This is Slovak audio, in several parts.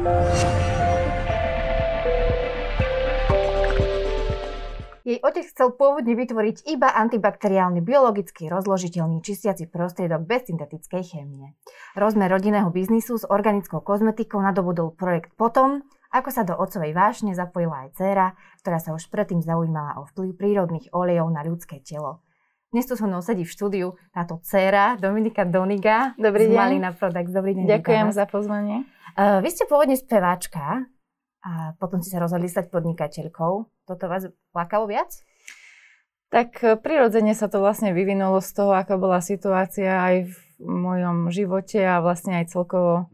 Jej otec chcel pôvodne vytvoriť iba antibakteriálny, biologicky rozložiteľný čistiaci prostriedok bez syntetickej chémie. Rozmer rodinného biznisu s organickou kozmetikou nadobudol projekt potom, ako sa do otcovej vášne zapojila aj dcéra, ktorá sa už predtým zaujímala o vplyv prírodných olejov na ľudské telo. Dnes tu so mnou sedí v štúdiu táto dcéra Dominika Doniga Dobrý z deň. Malina Products. Dobrý deň. Ďakujem za pozvanie. Vy ste pôvodne speváčka a potom ste sa rozhodli stať podnikateľkou. Toto vás plakalo viac? Tak e, prirodzene sa to vlastne vyvinulo z toho, aká bola situácia aj v mojom živote a vlastne aj celkovo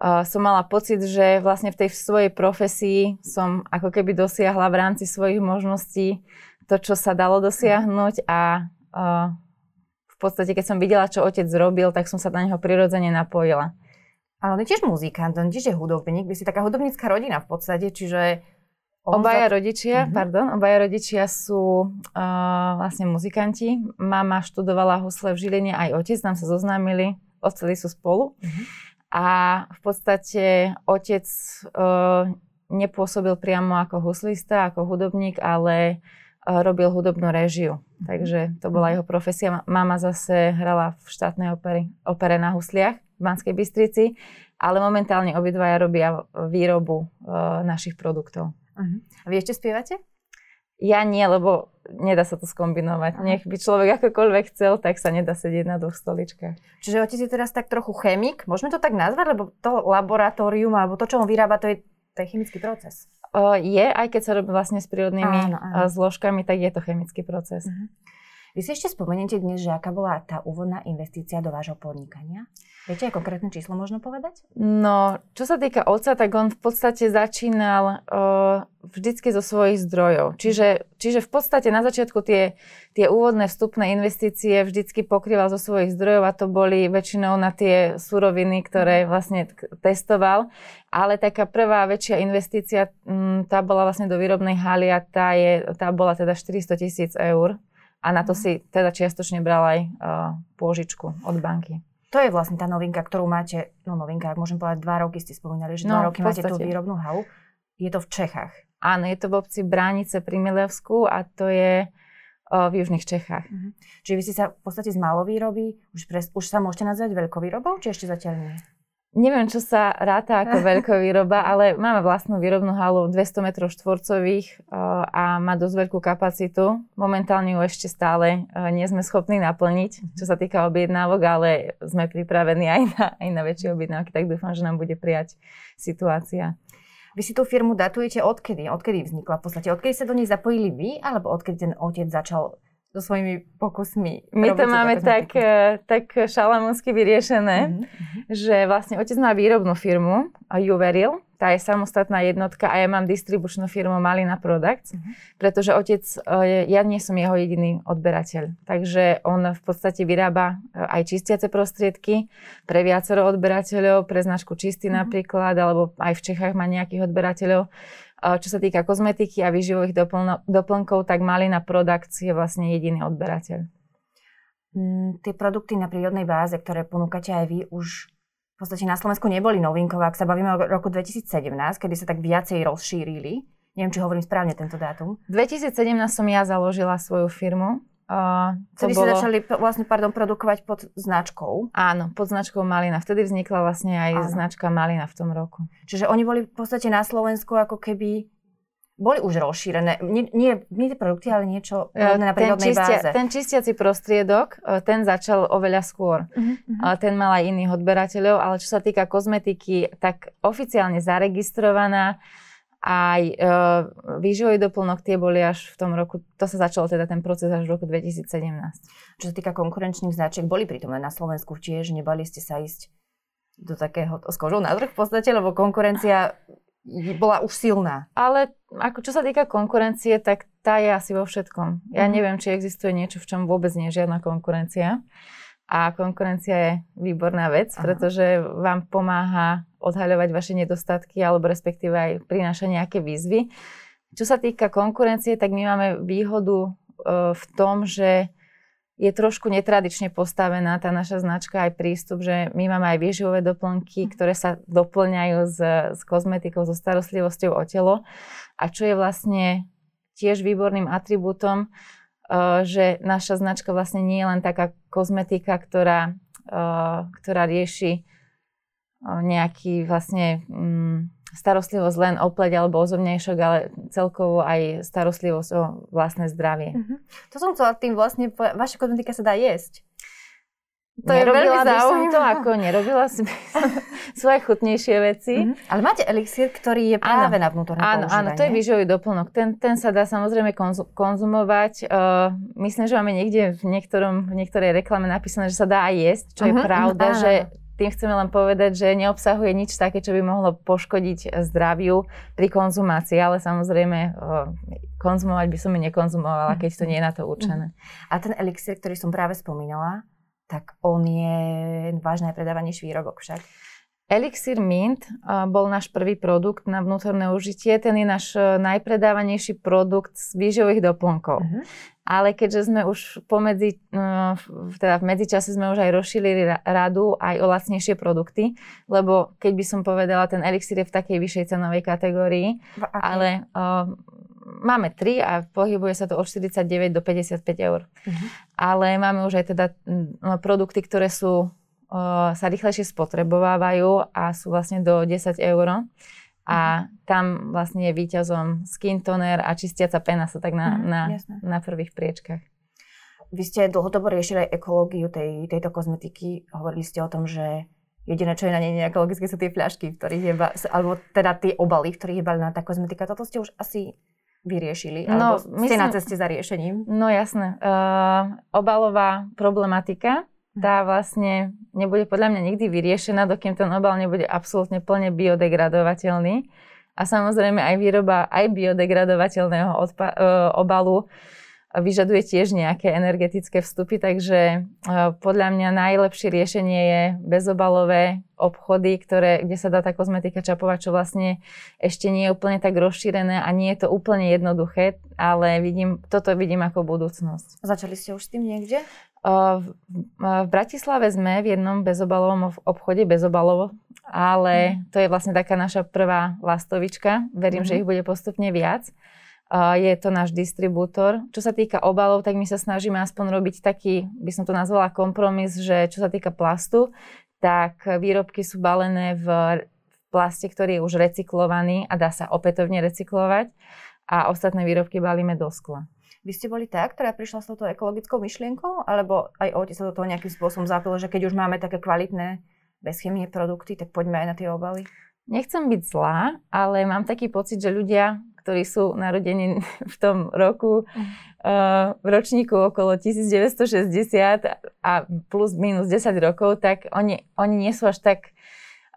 uh, som mala pocit, že vlastne v tej svojej profesii som ako keby dosiahla v rámci svojich možností to, čo sa dalo dosiahnuť a uh, v podstate, keď som videla, čo otec zrobil, tak som sa na neho prirodzene napojila. Ale on je tiež muzikant, on tiež je hudobník, vy ste taká hudobnícka rodina v podstate, čiže... Obaja za- rodičia, Mhm. pardon, obaja rodičia sú uh, vlastne muzikanti. Mama študovala husle v Žiline, aj otec, nám sa zoznámili, odtedy sú spolu. Mhm. A v podstate otec uh, nepôsobil priamo ako huslista, ako hudobník, ale uh, robil hudobnú režiu. Takže to bola jeho profesia. Mama zase hrala v štátnej opere, opere na husliach v Banskej Bystrici, ale momentálne obidvaja robia výrobu uh, našich produktov. Mhm. A vy ešte spievate? Ja nie, lebo nedá sa to skombinovať. Aha. Nech by človek akokoľvek chcel, tak sa nedá sedieť na dvoch stoličkách. Čiže otec je teraz tak trochu chemik, môžeme to tak nazvať, lebo to laboratórium alebo to, čo on vyrába, to je, to je chemický proces. O, je, aj keď sa robí vlastne s prírodnými Áno, áno. áno, zložkami, tak je to chemický proces. Mhm. Vy si ešte spomeniete dnes, že aká bola tá úvodná investícia do vášho podnikania? Viete aj konkrétne číslo možno povedať? No, čo sa týka otca, tak on v podstate začínal uh, vždycky zo svojich zdrojov. Čiže, čiže v podstate na začiatku tie, tie úvodné vstupné investície vždycky pokrýval zo svojich zdrojov a to boli väčšinou na tie suroviny, ktoré vlastne k- testoval. Ale taká prvá väčšia investícia, mm, tá bola vlastne do výrobnej haly a tá, je, tá bola teda 400 tisíc eur. A na to si teda čiastočne bral aj uh, pôžičku od banky. To je vlastne tá novinka, ktorú máte, no novinka, ak môžem povedať, dva roky ste spomínali, že No, dva roky máte tú výrobnú halu. Je to v Čechách. Áno, je to v obci Bránice pri Milevsku a to je o, v južných Čechách. Čiže vy ste sa v podstate z malovýroby, už, pres, už sa môžete nazvať veľkovýrobou, či ešte zatiaľ nie? Neviem, čo sa ráta ako veľkovýroba, ale máme vlastnú výrobnú halu 200 m štvorcových o, a má dosť veľkú kapacitu. Momentálne ju ešte stále o, nie sme schopní naplniť, čo sa týka objednávok, ale sme pripravení aj na, aj na väčšie objednávky, tak dúfam, že nám bude prijať situácia. Vy si tú firmu datujete odkedy? Odkedy vznikla v podstate? Odkedy sa do nej zapojili vy, alebo odkedy ten otec začal so svojimi pokusmi? My to máme tak, kozmetiku? e, tak šalamúnsky vyriešené. Mhm, mhm. že vlastne otec má výrobnú firmu, a Juveril, tá je samostatná jednotka a ja mám distribučnú firmu Malina Products, Mhm. pretože otec, e, ja nie som jeho jediný odberateľ. Takže on v podstate vyrába e, aj čistiace prostriedky pre viacero odberateľov, pre značku Čistý Mhm. napríklad, alebo aj v Čechách má nejakých odberateľov. Čo sa týka kozmetiky a výživových doplno- doplnkov, tak Malina Products je vlastne jediný odberateľ. Mm, tie produkty na prírodnej báze, ktoré ponúkate aj vy, už v podstate na Slovensku neboli novinkové, ak sa bavíme o roku 2017, kedy sa tak viacej rozšírili. Neviem, či hovorím správne tento dátum. V 2017 som ja založila svoju firmu. Uh, Vtedy ste začali vlastne, pardon, produkovať pod značkou. Áno, pod značkou Malina. Vtedy vznikla vlastne aj Áno. značka Malina v tom roku. Čiže oni boli v podstate na Slovensku ako keby boli už rozšírené. Nie, nie, nie tie produkty, ale niečo podobné na prírodnej báze. ten čistiaci prostriedok, e, ten začal oveľa skôr. A Ten mal aj iných odberateľov, ale čo sa týka kozmetiky, tak oficiálne zaregistrovaná aj e, výživový doplnok, tie boli až v tom roku, to sa začalo teda ten proces až v roku 2017. Čo sa týka konkurenčných značiek, boli prítomné na Slovensku tiež, nebali ste sa ísť do takého s kožou na trh v podstate, lebo konkurencia bola už silná. Ale ako čo sa týka konkurencie, tak tá je asi vo všetkom. Ja Mhm. neviem, či existuje niečo, v čom vôbec nie je žiadna konkurencia. A konkurencia je výborná vec, Aha. pretože vám pomáha odhaľovať vaše nedostatky alebo respektíve aj prináša nejaké výzvy. Čo sa týka konkurencie, tak my máme výhodu e, v tom, že je trošku netradične postavená tá naša značka aj prístup, že my máme aj výživové doplnky, ktoré sa doplňajú s, s kozmetikou, so starostlivosťou o telo. A čo je vlastne tiež výborným atribútom, uh, že naša značka vlastne nie je len taká kozmetika, ktorá, uh, ktorá rieši nejaký vlastne um, starostlivosť len o pleť alebo o zovňajšok, ale celkovo aj starostlivosť o vlastné zdravie. Uh-huh. To som chcela tým vlastne, vaša kozmetika sa dá jesť. To nerobila je veľmi zaujímavé. to ako, nerobila si svoje chutnejšie veci. Mm-hmm. Ale máte elixír, ktorý je práve áno, na vnútorné Áno, používanie. áno, to je výživový doplnok. Ten, ten sa dá samozrejme konzumovať. Uh, myslím, že máme niekde v, niektorom, v niektorej reklame napísané, že sa dá aj jesť, čo uh-huh. je mhm, pravda, uh-huh. že tým chceme len povedať, že neobsahuje nič také, čo by mohlo poškodiť zdraviu pri konzumácii, ale samozrejme konzumovať by som ju nekonzumovala, keď to nie je na to určené. A ten elixir, ktorý som práve spomínala, tak on je váš najpredávanejší výrobok však. Elixir Mint bol náš prvý produkt na vnútorné užitie. Ten je náš e, najpredávanejší produkt z výživových doplnkov. Uh-huh. Ale keďže sme už pomedzi, e, teda v medzičase sme už aj rozšírili radu aj o lacnejšie produkty, lebo keď by som povedala, ten elixir je v takej vyššej cenovej kategórii, ale uh, máme tri a pohybuje sa to od 49 do 55 eur. Uh-huh. Ale máme už aj teda produkty, ktoré sú sa rýchlejšie spotrebovávajú a sú vlastne do 10 eur. A mhm. tam vlastne je výťazom skin toner a čistiaca pena sa tak na, mm, na, na prvých priečkách. Vy ste dlhodobo riešili ekológiu tej, tejto kozmetiky. Hovorili ste o tom, že jediné, čo je na nej neekologické, sú tie fľašky, v ktorých je, alebo teda tie obaly, v ktorých je balená tá kozmetika. Toto ste už asi vyriešili? No, alebo ste myslím, na ceste za riešením? No jasné. Uh, obalová problematika tá vlastne nebude podľa mňa nikdy vyriešená, dokým ten obal nebude absolútne plne biodegradovateľný. A samozrejme aj výroba aj biodegradovateľného odpa- e, obalu vyžaduje tiež nejaké energetické vstupy, takže e, podľa mňa najlepšie riešenie je bezobalové obchody, ktoré, kde sa dá tá kozmetika čapovať, čo vlastne ešte nie je úplne tak rozšírené a nie je to úplne jednoduché, ale vidím, toto vidím ako budúcnosť. Začali ste už s tým niekde? V, v Bratislave sme v jednom bezobalovom obchode, bezobalovo, ale mm. to je vlastne taká naša prvá lastovička. Verím, mm-hmm. že mhm. ich bude postupne viac. Je to náš distribútor. Čo sa týka obalov, tak my sa snažíme aspoň robiť taký, by som to nazvala kompromis, že čo sa týka plastu, tak výrobky sú balené v, v plaste, ktorý je už recyklovaný a dá sa opätovne recyklovať a ostatné výrobky balíme do skla. Vy ste boli tá, ktorá prišla s touto ekologickou myšlienkou? Alebo aj otec sa do toho nejakým spôsobom zapil, že keď už máme také kvalitné bez chemie produkty, tak poďme aj na tie obaly? Nechcem byť zlá, ale mám taký pocit, že ľudia, ktorí sú narodení v tom roku, uh, v ročníku okolo 1960 a plus minus 10 rokov, tak oni, oni nie sú až tak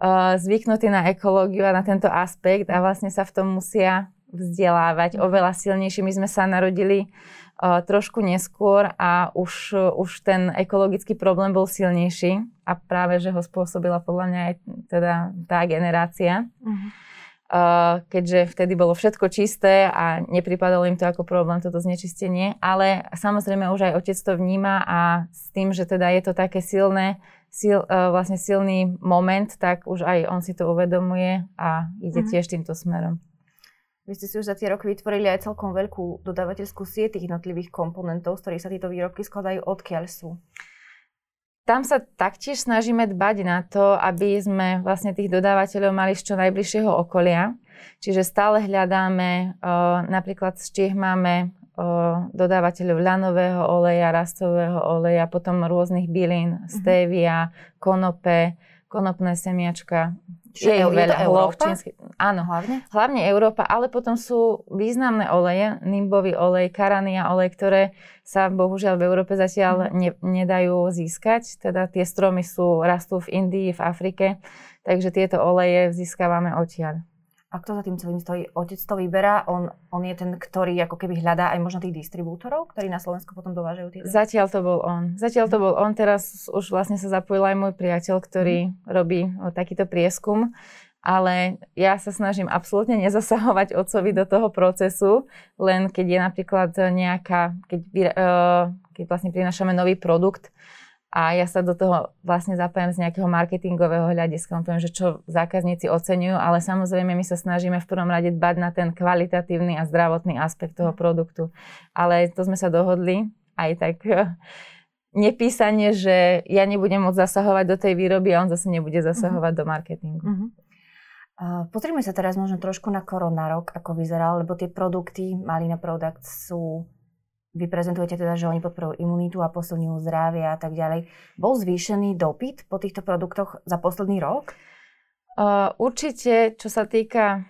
uh, zvyknutí na ekológiu a na tento aspekt a vlastne sa v tom musia vzdelávať oveľa silnejšie. My sme sa narodili uh, trošku neskôr a už, už ten ekologický problém bol silnejší a práve, že ho spôsobila podľa mňa aj teda tá generácia. Uh-huh. Uh, keďže vtedy bolo všetko čisté a nepripadalo im to ako problém, toto znečistenie. Ale samozrejme už aj otec to vníma a s tým, že teda je to také silné, sil, uh, vlastne silný moment, tak už aj on si to uvedomuje a ide uh-huh. tiež týmto smerom. Vy ste si už za tie roky vytvorili aj celkom veľkú dodávateľskú sieť tých jednotlivých komponentov, z ktorých sa tieto výrobky skladajú, odkiaľ sú. Tam sa taktiež snažíme dbať na to, aby sme vlastne tých dodávateľov mali z čo najbližšieho okolia. Čiže stále hľadáme, napríklad z Čiech máme dodávateľov ľanového oleja, rastového oleja, potom rôznych bylín, mhm. stevia, konope, konopné semiačka, Čiže je ich veľa. Európa? Čínsky, áno, hlavne? hlavne Európa, ale potom sú významné oleje, nimbový olej, karania olej, ktoré sa bohužiaľ v Európe zatiaľ mhm. ne, nedajú získať. Teda tie stromy sú, rastú v Indii, v Afrike, takže tieto oleje získavame odtiaľ. A kto za tým celým stojí? Otec to vyberá, on, on je ten, ktorý ako keby hľadá aj možno tých distribútorov, ktorí na Slovensku potom dovážajú tie? Zatiaľ to bol on. Zatiaľ to bol on, teraz už vlastne sa zapojil aj môj priateľ, ktorý mm. robí takýto prieskum. ale ja sa snažím absolútne nezasahovať otcovi do toho procesu, len keď je napríklad nejaká, keď, uh, keď vlastne prinašame nový produkt a ja sa do toho vlastne zapájam z nejakého marketingového hľadiska, poviem, že čo zákazníci oceňujú, ale samozrejme my sa snažíme v prvom rade dbať na ten kvalitatívny a zdravotný aspekt toho produktu. Ale to sme sa dohodli aj tak nepísanie, že ja nebudem môcť zasahovať do tej výroby a on zase nebude zasahovať uh-huh. do marketingu. Uh-huh. Uh, pozrime sa teraz možno trošku na koronárok, ako vyzeral, lebo tie produkty, Malina Product sú, vy prezentujete teda, že oni podporujú imunitu a posilňujú zdravie a tak ďalej. Bol zvýšený dopyt po týchto produktoch za posledný rok? Uh, určite, čo sa týka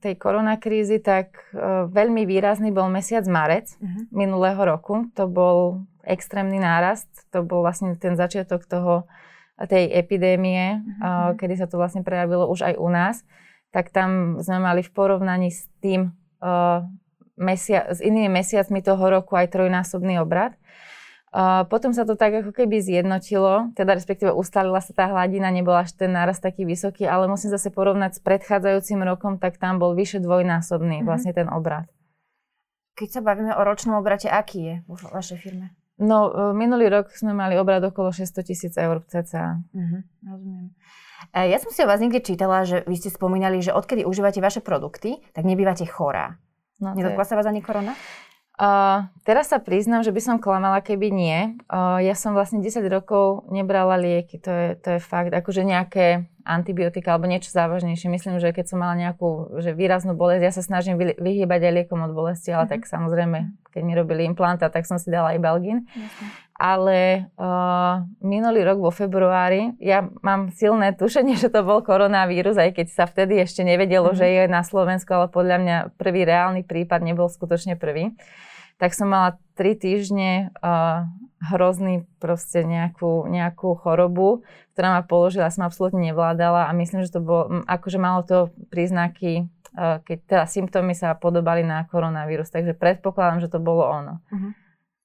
tej koronakrízy, tak uh, veľmi výrazný bol mesiac marec uh-huh. minulého roku. To bol extrémny nárast. To bol vlastne ten začiatok toho tej epidémie, mm-hmm. kedy sa to vlastne prejavilo už aj u nás, tak tam sme mali v porovnaní s tým uh, mesia- s inými mesiacmi toho roku aj trojnásobný obrad. Uh, potom sa to tak ako keby zjednotilo, teda respektíve ustalila sa tá hladina, nebol až ten nárast taký vysoký, ale musím zase porovnať s predchádzajúcim rokom, tak tam bol vyše dvojnásobný mm-hmm. vlastne ten obrad. Keď sa bavíme o ročnom obrate, aký je vo vašej firme? No, e, minulý rok sme mali obrad okolo 600 tisíc eur cca. Uh-huh, rozumiem. E, ja som si o vás niekde čítala, že vy ste spomínali, že odkedy užívate vaše produkty, tak nebývate chorá. No, Nedotkla sa vás ani korona? Uh, teraz sa priznám, že by som klamala, keby nie. Uh, ja som vlastne 10 rokov nebrala lieky, to je, to je fakt. Akože nejaké antibiotika alebo niečo závažnejšie. Myslím, že keď som mala nejakú že výraznú bolesť, ja sa snažím vyhýbať aj liekom od bolesti, ale mm-hmm. tak samozrejme, keď mi robili implanta, tak som si dala aj Belgin. Mm-hmm. Ale uh, minulý rok vo februári, ja mám silné tušenie, že to bol koronavírus, aj keď sa vtedy ešte nevedelo, mm-hmm. že je na Slovensku, ale podľa mňa prvý reálny prípad nebol skutočne prvý tak som mala tri týždne uh, hrozný proste nejakú, nejakú chorobu, ktorá ma položila, som absolútne nevládala a myslím, že to bolo, akože malo to príznaky, uh, keď teda symptómy sa podobali na koronavírus, takže predpokladám, že to bolo ono. Uh-huh.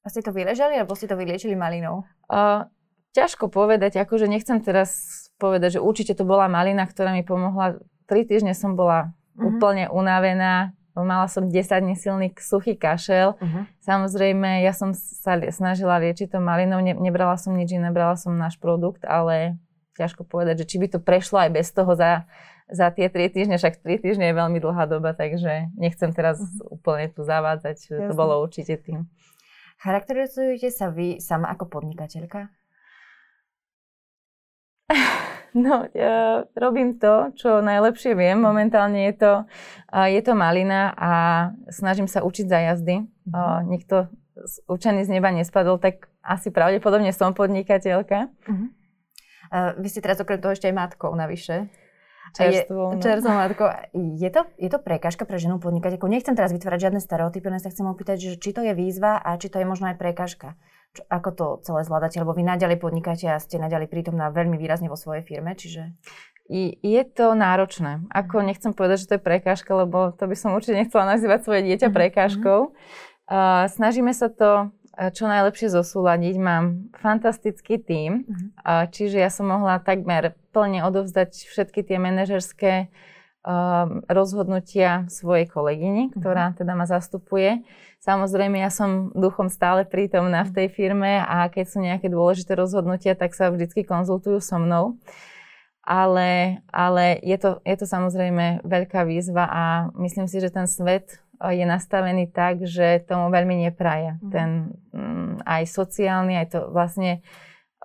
A ste to vyležali, alebo ste to vyliečili malinou? Uh, ťažko povedať, akože nechcem teraz povedať, že určite to bola malina, ktorá mi pomohla. Tri týždne som bola uh-huh. úplne unavená, Mala som 10 dní silný suchý kašel. Uh-huh. Samozrejme, ja som sa snažila liečiť to malinou, ne, nebrala som nič iné, brala som náš produkt, ale ťažko povedať, že či by to prešlo aj bez toho za, za tie 3 týždne, však 3 týždne je veľmi dlhá doba, takže nechcem teraz uh-huh. úplne tu zavádzať, že Jasne. to bolo určite tým. Charakterizujete sa vy sama ako podnikateľka? No, ja robím to, čo najlepšie viem. Momentálne je to, je to malina a snažím sa učiť za jazdy. Mm-hmm. Nikto učený z neba nespadol, tak asi pravdepodobne som podnikateľka. Mm-hmm. Vy ste teraz okrem toho ešte aj matkou navyše. Čerstvou. Je, matkou. Je to, je to prekážka pre ženu podnikateľku? Nechcem teraz vytvárať žiadne stereotypy, len sa chcem opýtať, že či to je výzva a či to je možno aj prekážka. Čo, ako to celé zvládate? Lebo vy naďalej podnikáte a ste naďalej prítomná veľmi výrazne vo svojej firme, čiže... Je to náročné. Ako mhm. nechcem povedať, že to je prekážka, lebo to by som určite nechcela nazývať svoje dieťa mhm. prekážkou. Uh, snažíme sa to čo najlepšie zosúľadiť. Mám fantastický tím, uh, čiže ja som mohla takmer plne odovzdať všetky tie manažerské uh, rozhodnutia svojej kolegyni, ktorá teda ma zastupuje. Samozrejme, ja som duchom stále prítomná v tej firme a keď sú nejaké dôležité rozhodnutia, tak sa vždy konzultujú so mnou. Ale, ale je, to, je to samozrejme veľká výzva a myslím si, že ten svet je nastavený tak, že tomu veľmi nepraje. Mm. Ten mm, aj sociálny, aj to vlastne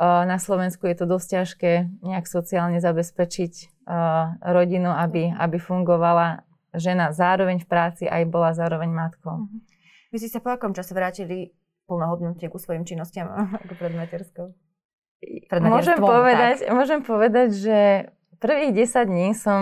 na Slovensku je to dosť ťažké nejak sociálne zabezpečiť rodinu, aby, aby fungovala žena zároveň v práci aj bola zároveň matkou. Mm-hmm. Vy ste sa po akom čase vrátili plnohodnotne ku svojim činnostiam ako pred materskou? Môžem povedať, tak. môžem povedať, že prvých 10 dní som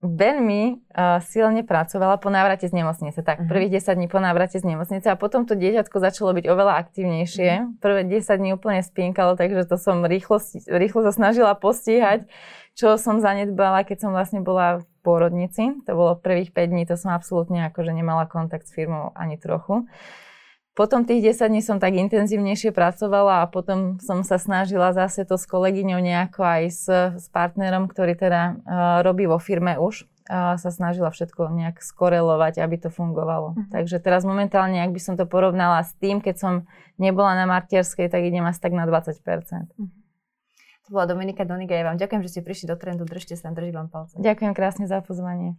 veľmi uh, silne pracovala po návrate z nemocnice. Tak, uh-huh. prvých 10 dní po návrate z nemocnice a potom to dieťatko začalo byť oveľa aktívnejšie. Uh-huh. Prvé 10 dní úplne spínkalo, takže to som rýchlo, rýchlo sa snažila postíhať, čo som zanedbala, keď som vlastne bola v pôrodnici. To bolo prvých 5 dní, to som absolútne akože nemala kontakt s firmou ani trochu. Potom tých 10 dní som tak intenzívnejšie pracovala a potom som sa snažila zase to s kolegyňou nejako aj s, s partnerom, ktorý teda uh, robí vo firme už, uh, sa snažila všetko nejak skorelovať, aby to fungovalo. Uh-huh. Takže teraz momentálne, ak by som to porovnala s tým, keď som nebola na Martierskej, tak idem asi tak na 20%. Uh-huh. To bola Dominika Doniga. Ja vám ďakujem, že ste prišli do trendu. Držte sa, držím vám palce. Ďakujem krásne za pozvanie.